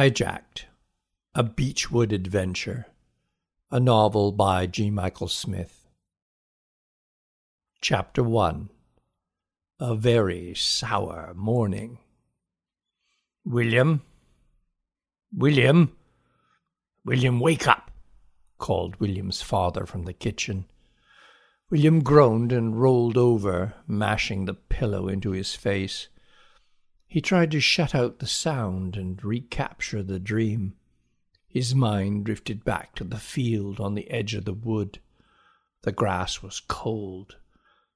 Hijacked, a Beechwood Adventure, a novel by G. Michael Smith. Chapter 1 A Very Sour Morning. William? William? William, wake up! called William's father from the kitchen. William groaned and rolled over, mashing the pillow into his face. He tried to shut out the sound and recapture the dream. His mind drifted back to the field on the edge of the wood. The grass was cold.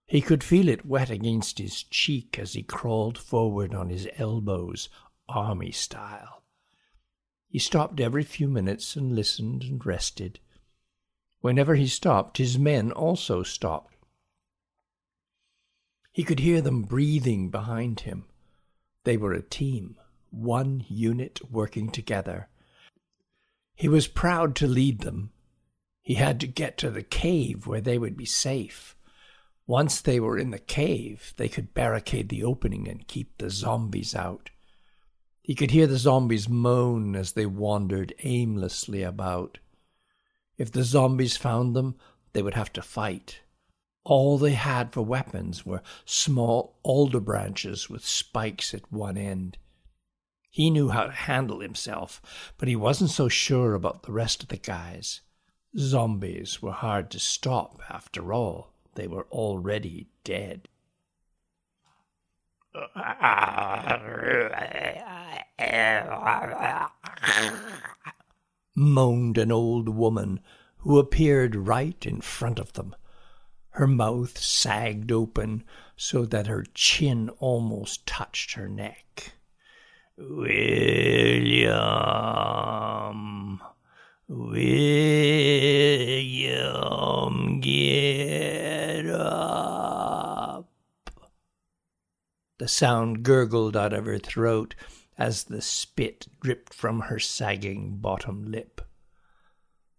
He could feel it wet against his cheek as he crawled forward on his elbows, army style. He stopped every few minutes and listened and rested. Whenever he stopped, his men also stopped. He could hear them breathing behind him. They were a team, one unit working together. He was proud to lead them. He had to get to the cave where they would be safe. Once they were in the cave, they could barricade the opening and keep the zombies out. He could hear the zombies moan as they wandered aimlessly about. If the zombies found them, they would have to fight. All they had for weapons were small alder branches with spikes at one end. He knew how to handle himself, but he wasn't so sure about the rest of the guys. Zombies were hard to stop, after all. They were already dead. moaned an old woman who appeared right in front of them. Her mouth sagged open so that her chin almost touched her neck. William, William, get up. The sound gurgled out of her throat as the spit dripped from her sagging bottom lip.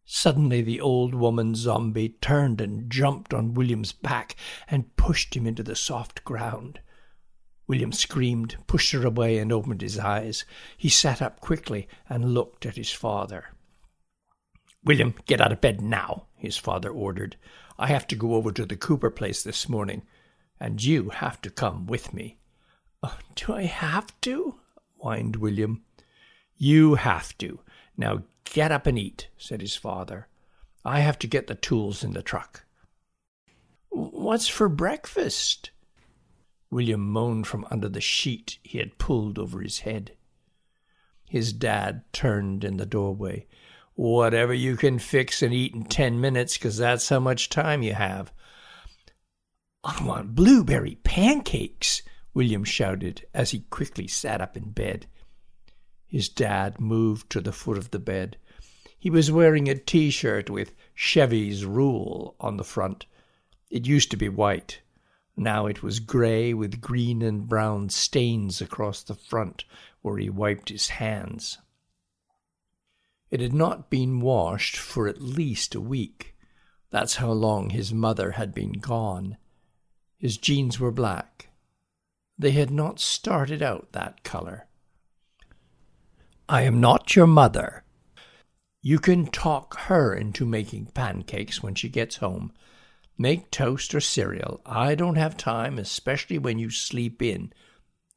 Suddenly, the old woman zombie turned and jumped on William's back and pushed him into the soft ground. William screamed, pushed her away, and opened his eyes. He sat up quickly and looked at his father. William, get out of bed now, his father ordered. I have to go over to the Cooper place this morning, and you have to come with me. Oh, do I have to? whined William. You have to. Now Get up and eat, said his father. I have to get the tools in the truck. What's for breakfast? William moaned from under the sheet he had pulled over his head. His dad turned in the doorway. Whatever you can fix and eat in ten minutes, 'cause that's how much time you have. I want blueberry pancakes, William shouted as he quickly sat up in bed. His dad moved to the foot of the bed. He was wearing a t shirt with Chevy's rule on the front. It used to be white. Now it was grey with green and brown stains across the front where he wiped his hands. It had not been washed for at least a week. That's how long his mother had been gone. His jeans were black. They had not started out that color. I am not your mother. You can talk her into making pancakes when she gets home. Make toast or cereal. I don't have time, especially when you sleep in,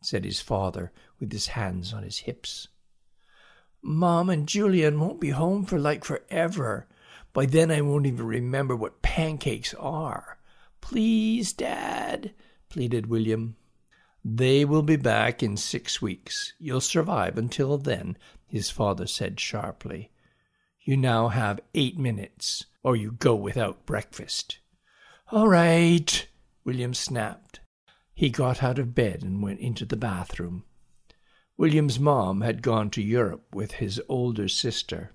said his father with his hands on his hips. Mom and Gillian won't be home for like forever. By then I won't even remember what pancakes are. Please, Dad, pleaded William. They will be back in six weeks. You'll survive until then, his father said sharply. You now have eight minutes, or you go without breakfast. All right, William snapped. He got out of bed and went into the bathroom. William's mom had gone to Europe with his older sister.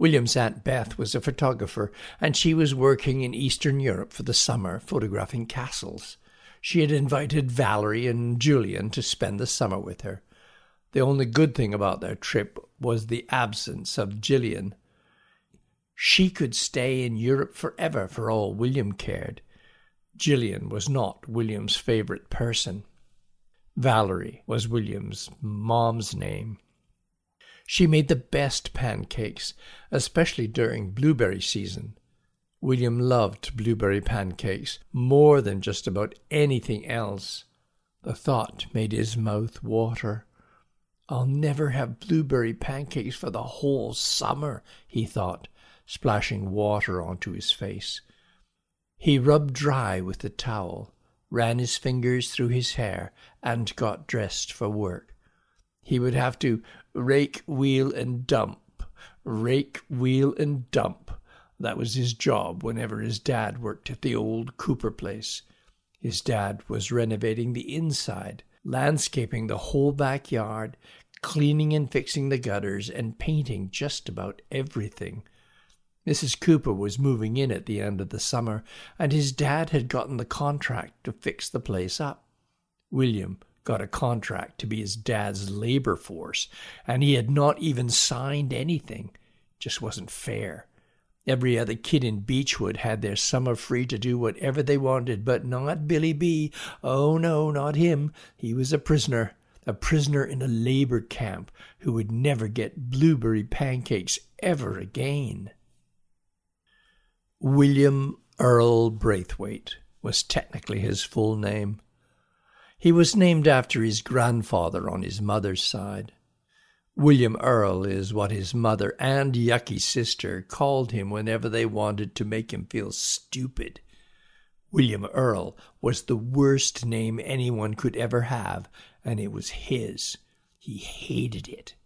William's Aunt Beth was a photographer, and she was working in Eastern Europe for the summer, photographing castles. She had invited Valerie and Gillian to spend the summer with her. The only good thing about their trip was the absence of Gillian. She could stay in Europe forever for all William cared. Gillian was not William's favorite person. Valerie was William's mom's name. She made the best pancakes, especially during blueberry season. William loved blueberry pancakes more than just about anything else. The thought made his mouth water. I'll never have blueberry pancakes for the whole summer, he thought, splashing water onto his face. He rubbed dry with the towel, ran his fingers through his hair, and got dressed for work. He would have to rake, wheel, and dump, rake, wheel, and dump. That was his job whenever his dad worked at the old Cooper place. His dad was renovating the inside, landscaping the whole backyard, cleaning and fixing the gutters, and painting just about everything. Mrs. Cooper was moving in at the end of the summer, and his dad had gotten the contract to fix the place up. William got a contract to be his dad's labor force, and he had not even signed anything. Just wasn't fair. Every other kid in Beechwood had their summer free to do whatever they wanted, but not Billy B. Oh, no, not him. He was a prisoner, a prisoner in a labor camp who would never get blueberry pancakes ever again. William Earl Braithwaite was technically his full name. He was named after his grandfather on his mother's side. William Earl is what his mother and Yucky's sister called him whenever they wanted to make him feel stupid. William Earl was the worst name anyone could ever have, and it was his. He hated it.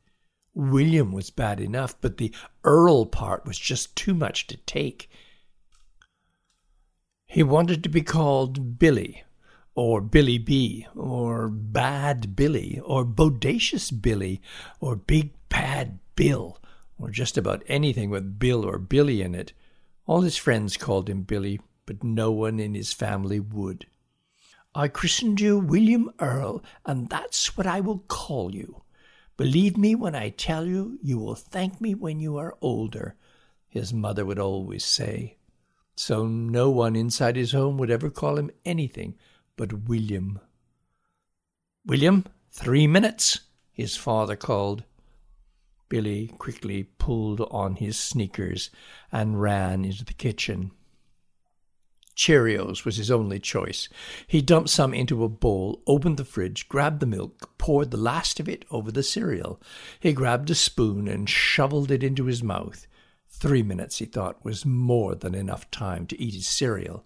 William was bad enough, but the Earl part was just too much to take. He wanted to be called Billy, or Billy B, or Bad Billy, or Bodacious Billy, or Big Bad Bill, or just about anything with Bill or Billy in it. All his friends called him Billy, but no one in his family would. I christened you William Earl, and that's what I will call you. Believe me when I tell you, you will thank me when you are older, his mother would always say so no one inside his home would ever call him anything but William. William, three minutes, his father called. Billy quickly pulled on his sneakers and ran into the kitchen. Cheerios was his only choice. He dumped some into a bowl, opened the fridge, grabbed the milk, poured the last of it over the cereal. He grabbed a spoon and shoveled it into his mouth. Three minutes, he thought, was more than enough time to eat his cereal.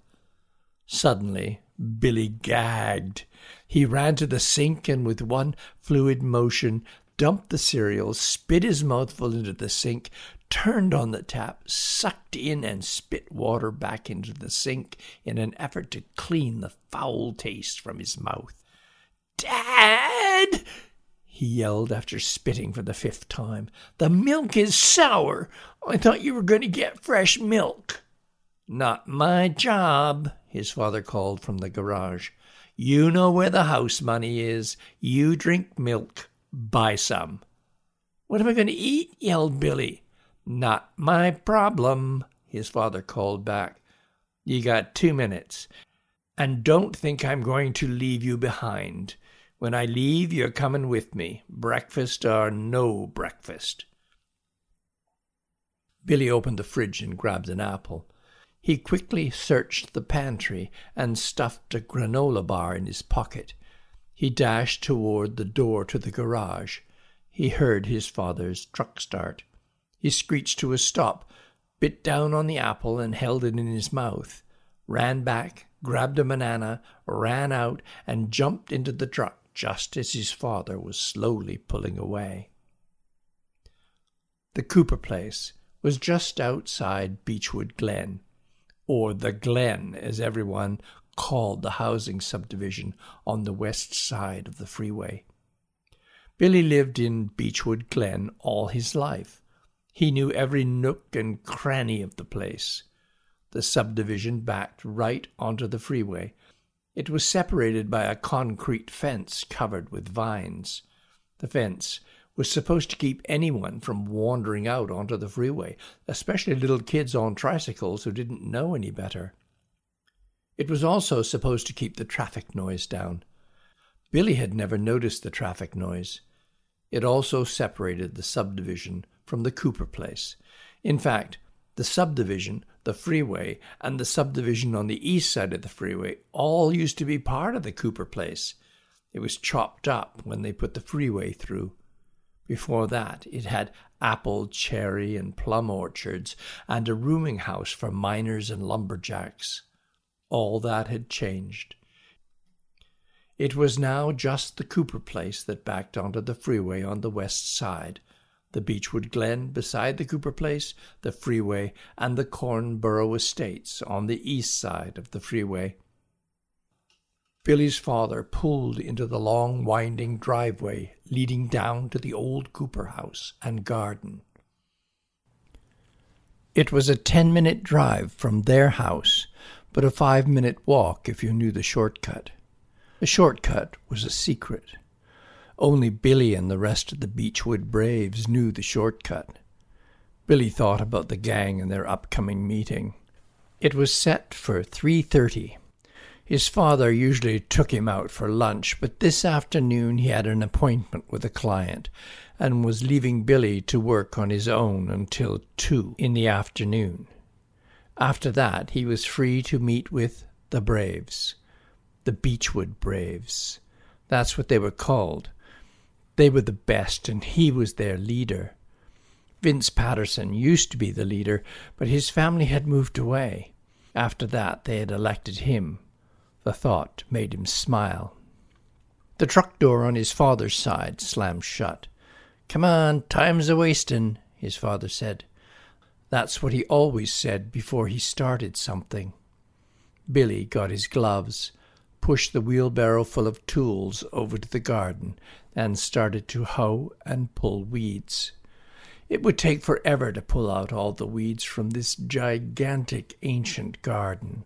Suddenly, Billy gagged. He ran to the sink and, with one fluid motion, dumped the cereal, spit his mouthful into the sink, turned on the tap, sucked in and spit water back into the sink in an effort to clean the foul taste from his mouth. Dad! he yelled after spitting for the fifth time. The milk is sour. I thought you were going to get fresh milk. Not my job, his father called from the garage. You know where the house money is. You drink milk. Buy some. What am I going to eat? yelled Billy. Not my problem, his father called back. You got two minutes. And don't think I'm going to leave you behind. When I leave, you're coming with me, breakfast or no breakfast. Billy opened the fridge and grabbed an apple. He quickly searched the pantry and stuffed a granola bar in his pocket. He dashed toward the door to the garage. He heard his father's truck start. He screeched to a stop, bit down on the apple and held it in his mouth, ran back, grabbed a banana, ran out, and jumped into the truck just as his father was slowly pulling away. The Cooper place was just outside Beechwood Glen, or the Glen as everyone called the housing subdivision on the west side of the freeway. Billy lived in Beechwood Glen all his life. He knew every nook and cranny of the place. The subdivision backed right onto the freeway, it was separated by a concrete fence covered with vines. The fence was supposed to keep anyone from wandering out onto the freeway, especially little kids on tricycles who didn't know any better. It was also supposed to keep the traffic noise down. Billy had never noticed the traffic noise. It also separated the subdivision from the Cooper place. In fact, the subdivision, the freeway, and the subdivision on the east side of the freeway all used to be part of the Cooper place. It was chopped up when they put the freeway through. Before that, it had apple, cherry, and plum orchards and a rooming house for miners and lumberjacks. All that had changed. It was now just the Cooper place that backed onto the freeway on the west side, the Beechwood Glen beside the Cooper place, the freeway, and the Cornborough Estates on the east side of the freeway. Billy's father pulled into the long, winding driveway leading down to the old Cooper house and garden. It was a ten minute drive from their house, but a five minute walk if you knew the shortcut. The shortcut was a secret. Only Billy and the rest of the Beechwood Braves knew the shortcut. Billy thought about the gang and their upcoming meeting. It was set for 3:30. His father usually took him out for lunch, but this afternoon he had an appointment with a client and was leaving Billy to work on his own until 2 in the afternoon. After that, he was free to meet with the Braves the Beechwood Braves. That's what they were called. They were the best, and he was their leader. Vince Patterson used to be the leader, but his family had moved away. After that, they had elected him. The thought made him smile. The truck door on his father's side slammed shut. Come on, time's a wastin', his father said. That's what he always said before he started something. Billy got his gloves pushed the wheelbarrow full of tools over to the garden and started to hoe and pull weeds. It would take forever to pull out all the weeds from this gigantic ancient garden.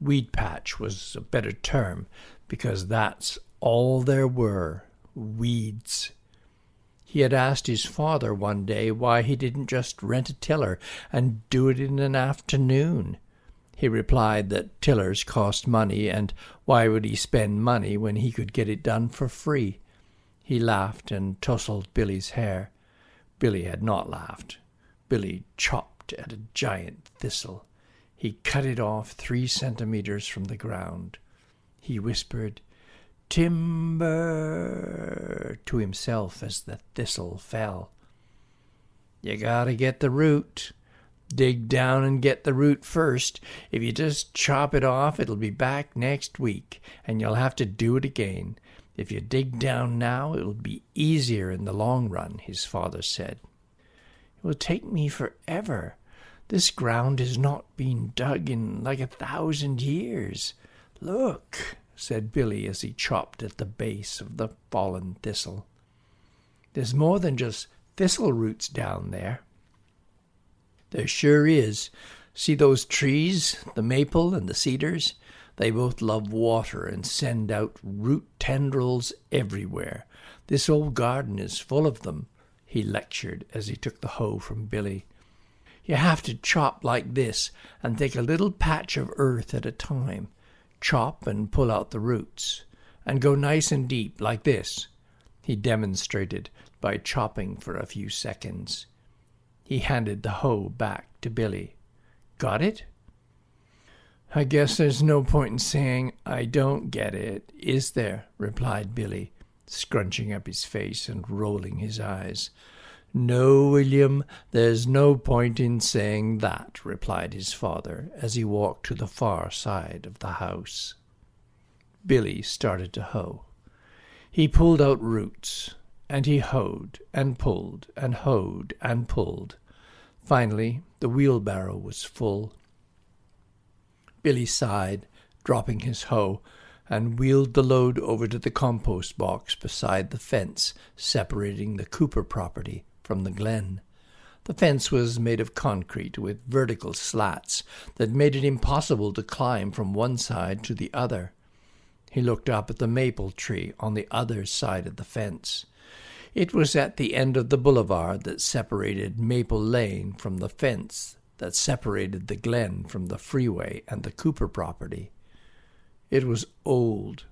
Weed patch was a better term because that's all there were weeds. He had asked his father one day why he didn't just rent a tiller and do it in an afternoon. He replied that tillers cost money, and why would he spend money when he could get it done for free? He laughed and tousled Billy's hair. Billy had not laughed. Billy chopped at a giant thistle. He cut it off three centimeters from the ground. He whispered, Timber, to himself as the thistle fell. You gotta get the root, dig down and get the root first. If you just chop it off, it'll be back next week, and you'll have to do it again. If you dig down now, it'll be easier in the long run, his father said. It will take me forever. This ground has not been dug in like a thousand years. Look, said Billy as he chopped at the base of the fallen thistle. There's more than just thistle roots down there. There sure is. See those trees, the maple and the cedars? They both love water and send out root tendrils everywhere. This old garden is full of them, he lectured as he took the hoe from Billy. You have to chop like this and take a little patch of earth at a time. Chop and pull out the roots. And go nice and deep like this. He demonstrated by chopping for a few seconds. He handed the hoe back to Billy. Got it? I guess there's no point in saying I don't get it, is there? replied Billy, scrunching up his face and rolling his eyes. No, William, there's no point in saying that, replied his father as he walked to the far side of the house. Billy started to hoe. He pulled out roots, and he hoed and pulled and hoed and pulled. Finally, the wheelbarrow was full. Billy sighed, dropping his hoe, and wheeled the load over to the compost box beside the fence separating the Cooper property from the glen. The fence was made of concrete with vertical slats that made it impossible to climb from one side to the other. He looked up at the maple tree on the other side of the fence. It was at the end of the boulevard that separated Maple Lane from the fence that separated the glen from the freeway and the Cooper property. It was old.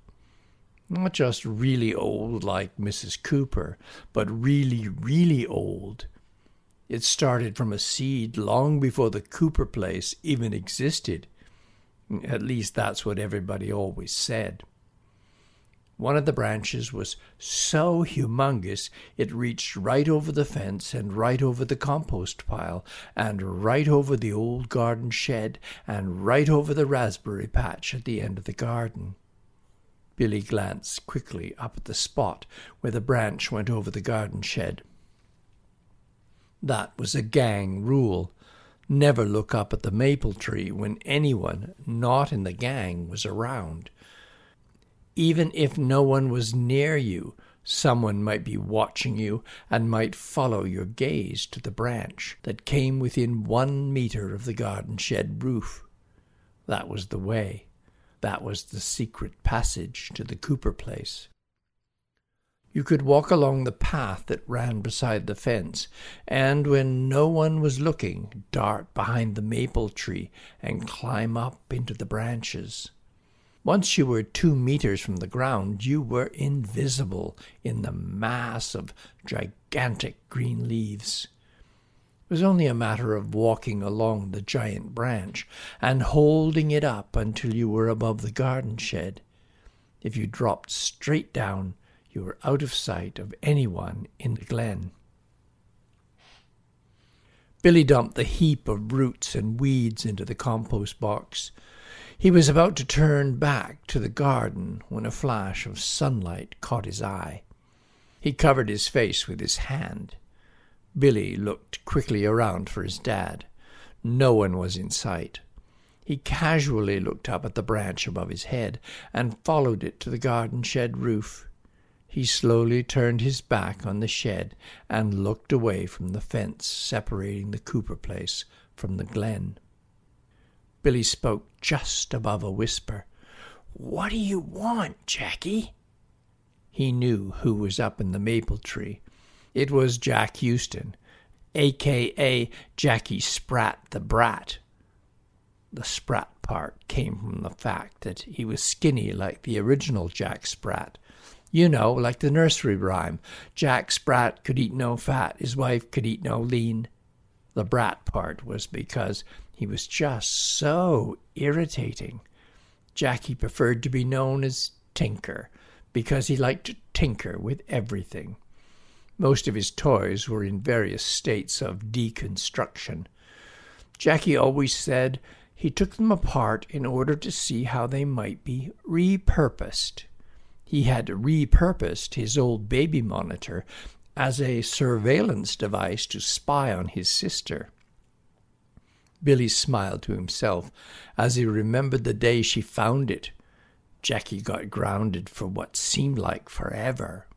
Not just really old like Mrs. Cooper, but really, really old. It started from a seed long before the Cooper place even existed. At least that's what everybody always said. One of the branches was so humongous it reached right over the fence and right over the compost pile and right over the old garden shed and right over the raspberry patch at the end of the garden. Billy glanced quickly up at the spot where the branch went over the garden shed. That was a gang rule. Never look up at the maple tree when anyone not in the gang was around. Even if no one was near you, someone might be watching you and might follow your gaze to the branch that came within one meter of the garden shed roof. That was the way. That was the secret passage to the Cooper place. You could walk along the path that ran beside the fence, and when no one was looking, dart behind the maple tree and climb up into the branches. Once you were two meters from the ground, you were invisible in the mass of gigantic green leaves. It was only a matter of walking along the giant branch and holding it up until you were above the garden shed. If you dropped straight down, you were out of sight of anyone in the glen. Billy dumped the heap of roots and weeds into the compost box. He was about to turn back to the garden when a flash of sunlight caught his eye. He covered his face with his hand. Billy looked quickly around for his dad. No one was in sight. He casually looked up at the branch above his head and followed it to the garden shed roof. He slowly turned his back on the shed and looked away from the fence separating the Cooper place from the glen. Billy spoke just above a whisper. What do you want, Jackie? He knew who was up in the maple tree. It was Jack Houston, aka Jackie Spratt the Brat. The Spratt part came from the fact that he was skinny like the original Jack Sprat. You know, like the nursery rhyme Jack Sprat could eat no fat, his wife could eat no lean. The brat part was because he was just so irritating. Jackie preferred to be known as Tinker because he liked to tinker with everything. Most of his toys were in various states of deconstruction. Jackie always said he took them apart in order to see how they might be repurposed. He had repurposed his old baby monitor as a surveillance device to spy on his sister. Billy smiled to himself as he remembered the day she found it. Jackie got grounded for what seemed like forever.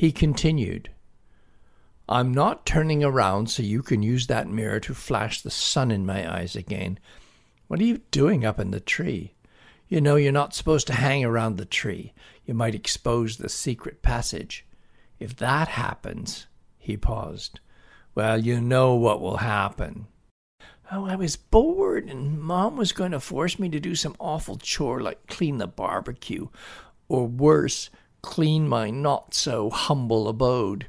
He continued, I'm not turning around so you can use that mirror to flash the sun in my eyes again. What are you doing up in the tree? You know you're not supposed to hang around the tree. You might expose the secret passage. If that happens, he paused. Well, you know what will happen. Oh, I was bored, and Mom was going to force me to do some awful chore like clean the barbecue, or worse, clean my not so humble abode,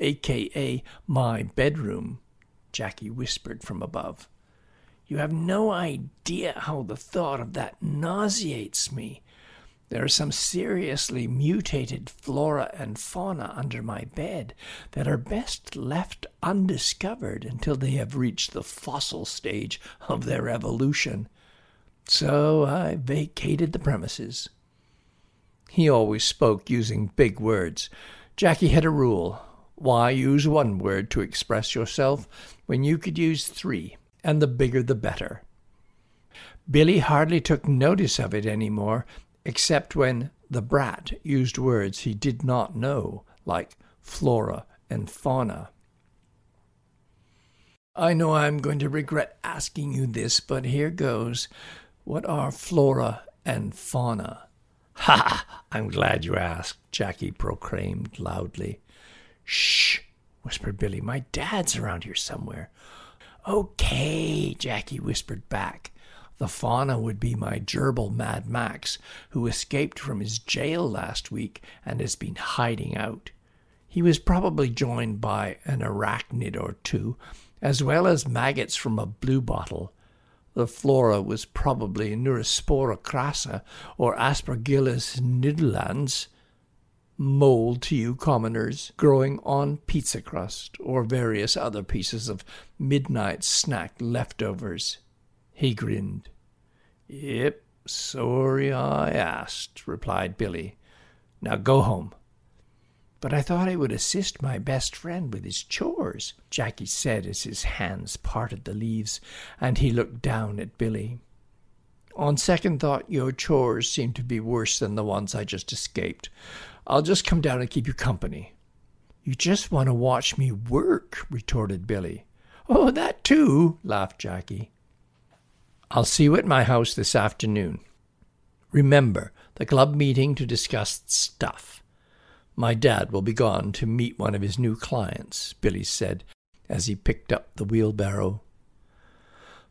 aka my bedroom, Jackie whispered from above. You have no idea how the thought of that nauseates me. There are some seriously mutated flora and fauna under my bed that are best left undiscovered until they have reached the fossil stage of their evolution. So I vacated the premises. He always spoke using big words. Jackie had a rule. Why use one word to express yourself when you could use three, and the bigger the better? Billy hardly took notice of it any more except when the brat used words he did not know, like flora and fauna. I know I'm going to regret asking you this, but here goes. What are flora and fauna? Ha! I'm glad you asked, Jackie proclaimed loudly. Shh, whispered Billy. My dad's around here somewhere. Okay, Jackie whispered back. The fauna would be my gerbil Mad Max, who escaped from his jail last week and has been hiding out. He was probably joined by an arachnid or two, as well as maggots from a bluebottle. The flora was probably Neurospora crassa or Aspergillus nidolensis, mold to you commoners, growing on pizza crust or various other pieces of midnight snack leftovers. He grinned. Yep, sorry I asked, replied Billy. Now go home. But I thought I would assist my best friend with his chores, Jackie said as his hands parted the leaves, and he looked down at Billy. On second thought, your chores seem to be worse than the ones I just escaped. I'll just come down and keep you company. You just want to watch me work, retorted Billy. Oh, that too, laughed Jackie. I'll see you at my house this afternoon. Remember, the club meeting to discuss stuff. My dad will be gone to meet one of his new clients, Billy said as he picked up the wheelbarrow.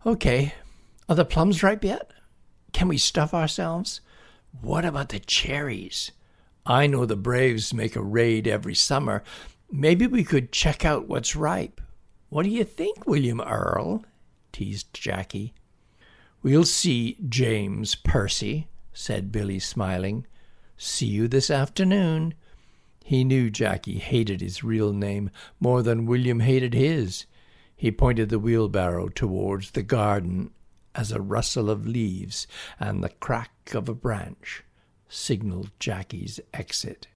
Okay, are the plums ripe yet? Can we stuff ourselves? What about the cherries? I know the Braves make a raid every summer. Maybe we could check out what's ripe. What do you think, William Earl? teased Jackie. We'll see, James Percy, said Billy, smiling. See you this afternoon. He knew Jackie hated his real name more than William hated his. He pointed the wheelbarrow towards the garden as a rustle of leaves and the crack of a branch signaled Jackie's exit.